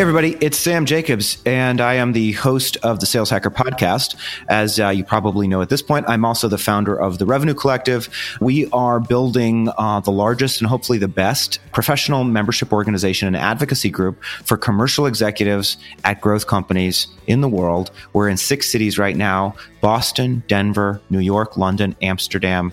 Hey, everybody, it's Sam Jacobs, and I am the host of the Sales Hacker podcast. As uh, you probably know at this point, I'm also the founder of the Revenue Collective. We are building uh, the largest and hopefully the best professional membership organization and advocacy group for commercial executives at growth companies in the world. We're in six cities right now Boston, Denver, New York, London, Amsterdam,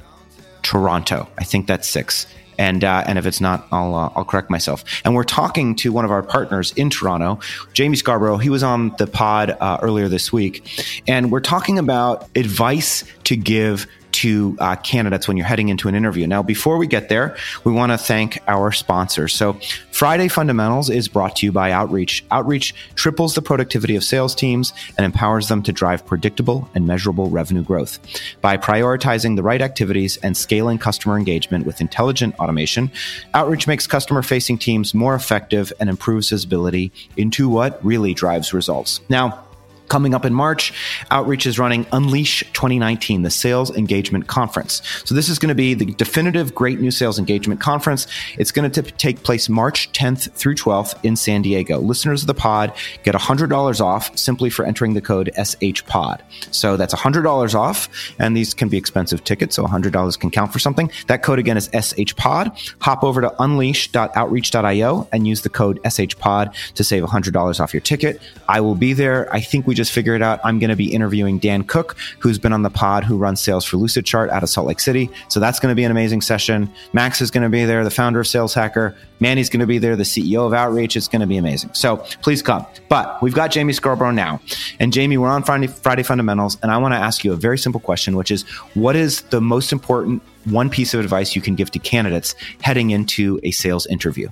Toronto. I think that's six. And uh, and if it's not, I'll uh, I'll correct myself. And we're talking to one of our partners in Toronto, Jamie Scarborough. He was on the pod uh, earlier this week, and we're talking about advice to give to uh, candidates when you're heading into an interview. Now, before we get there, we want to thank our sponsors. So, Friday Fundamentals is brought to you by Outreach. Outreach triples the productivity of sales teams and empowers them to drive predictable and measurable revenue growth. By prioritizing the right activities and scaling customer engagement with intelligent automation, Outreach makes customer facing teams more effective and improves visibility into what really drives results. Now, Coming up in March, Outreach is running Unleash 2019, the Sales Engagement Conference. So, this is going to be the definitive Great New Sales Engagement Conference. It's going to take place March 10th through 12th in San Diego. Listeners of the pod get $100 off simply for entering the code SHPOD. So, that's $100 off, and these can be expensive tickets, so $100 can count for something. That code again is SHPOD. Hop over to unleash.outreach.io and use the code SHPOD to save $100 off your ticket. I will be there. I think we just figured out I'm going to be interviewing Dan Cook, who's been on the pod, who runs sales for Lucidchart out of Salt Lake City. So that's going to be an amazing session. Max is going to be there, the founder of Sales Hacker. Manny's going to be there, the CEO of Outreach. It's going to be amazing. So please come. But we've got Jamie Scarborough now. And Jamie, we're on Friday, Friday Fundamentals. And I want to ask you a very simple question, which is what is the most important one piece of advice you can give to candidates heading into a sales interview?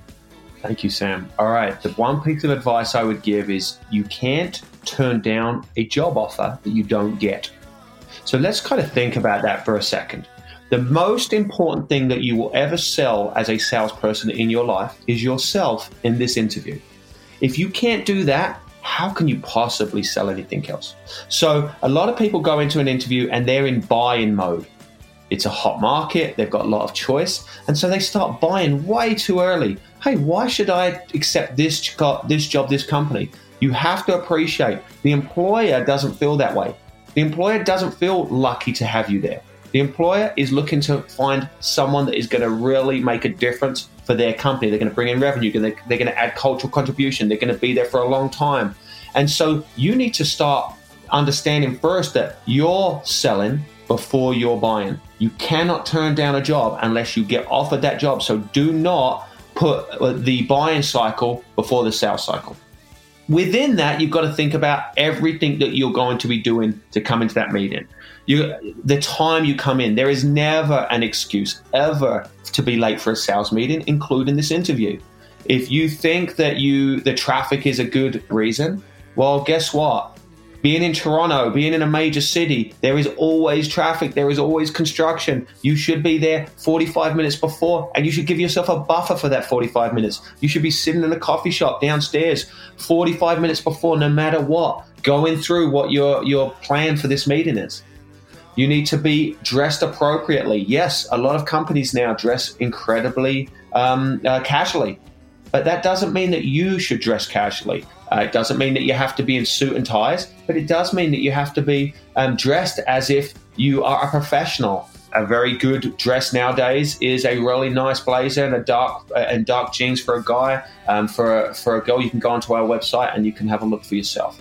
Thank you, Sam. All right. The one piece of advice I would give is you can't turn down a job offer that you don't get. So let's kind of think about that for a second. The most important thing that you will ever sell as a salesperson in your life is yourself in this interview. If you can't do that, how can you possibly sell anything else? So, a lot of people go into an interview and they're in buy in mode. It's a hot market, they've got a lot of choice, and so they start buying way too early. Hey, why should I accept this, this job, this company? You have to appreciate the employer doesn't feel that way. The employer doesn't feel lucky to have you there. The employer is looking to find someone that is going to really make a difference for their company. They're going to bring in revenue, they're going to add cultural contribution, they're going to be there for a long time. And so you need to start understanding first that you're selling before you're buying. You cannot turn down a job unless you get offered that job. So do not put uh, the buying cycle before the sales cycle. Within that, you've got to think about everything that you're going to be doing to come into that meeting. You, the time you come in, there is never an excuse ever to be late for a sales meeting, including this interview. If you think that you the traffic is a good reason, well, guess what? Being in Toronto, being in a major city, there is always traffic, there is always construction. You should be there 45 minutes before, and you should give yourself a buffer for that 45 minutes. You should be sitting in a coffee shop downstairs 45 minutes before, no matter what, going through what your, your plan for this meeting is. You need to be dressed appropriately. Yes, a lot of companies now dress incredibly um, uh, casually, but that doesn't mean that you should dress casually. Uh, it doesn't mean that you have to be in suit and ties, but it does mean that you have to be um, dressed as if you are a professional. A very good dress nowadays is a really nice blazer and a dark uh, and dark jeans for a guy. Um, for a, for a girl, you can go onto our website and you can have a look for yourself.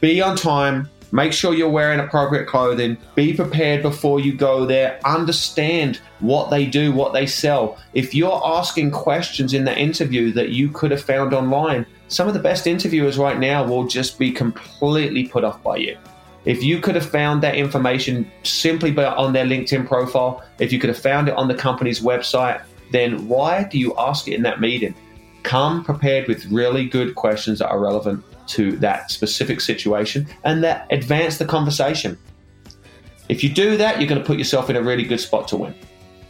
Be on time. Make sure you're wearing appropriate clothing. Be prepared before you go there. Understand what they do, what they sell. If you're asking questions in the interview that you could have found online, some of the best interviewers right now will just be completely put off by you. If you could have found that information simply on their LinkedIn profile, if you could have found it on the company's website, then why do you ask it in that meeting? Come prepared with really good questions that are relevant to that specific situation and that advance the conversation. If you do that, you're going to put yourself in a really good spot to win.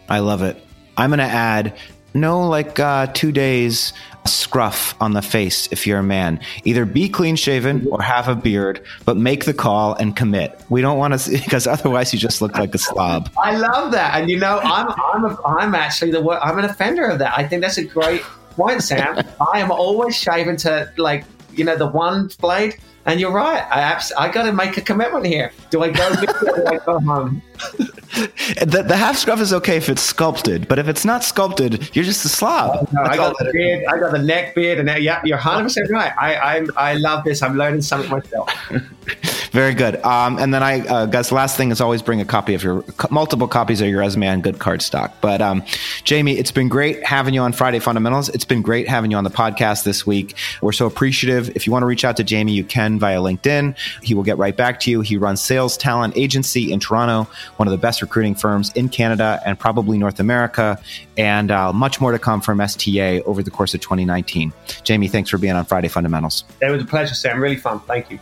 I love it. I'm going to add no like uh, two days scruff on the face if you're a man. Either be clean shaven or have a beard, but make the call and commit. We don't want to because otherwise you just look like a slob. I love that, and you know I'm I'm a, I'm actually the I'm an offender of that. I think that's a great point, Sam. I am always shaving to like you know, the one blade. And you're right. I abs- I got to make a commitment here. Do I go with or do I go home? the, the half scruff is okay if it's sculpted, but if it's not sculpted, you're just a slob. Oh, no, I got the beard. I got the neck beard, and uh, yeah, you're 100 percent right. I, I I love this. I'm learning something myself. Very good. Um, and then I uh, guess last thing is always bring a copy of your multiple copies of your resume on good card stock. But um, Jamie, it's been great having you on Friday Fundamentals. It's been great having you on the podcast this week. We're so appreciative. If you want to reach out to Jamie, you can via LinkedIn. He will get right back to you. He runs Sales Talent Agency in Toronto, one of the best recruiting firms in Canada and probably North America, and uh, much more to come from STA over the course of 2019. Jamie, thanks for being on Friday Fundamentals. It was a pleasure, Sam. Really fun. Thank you.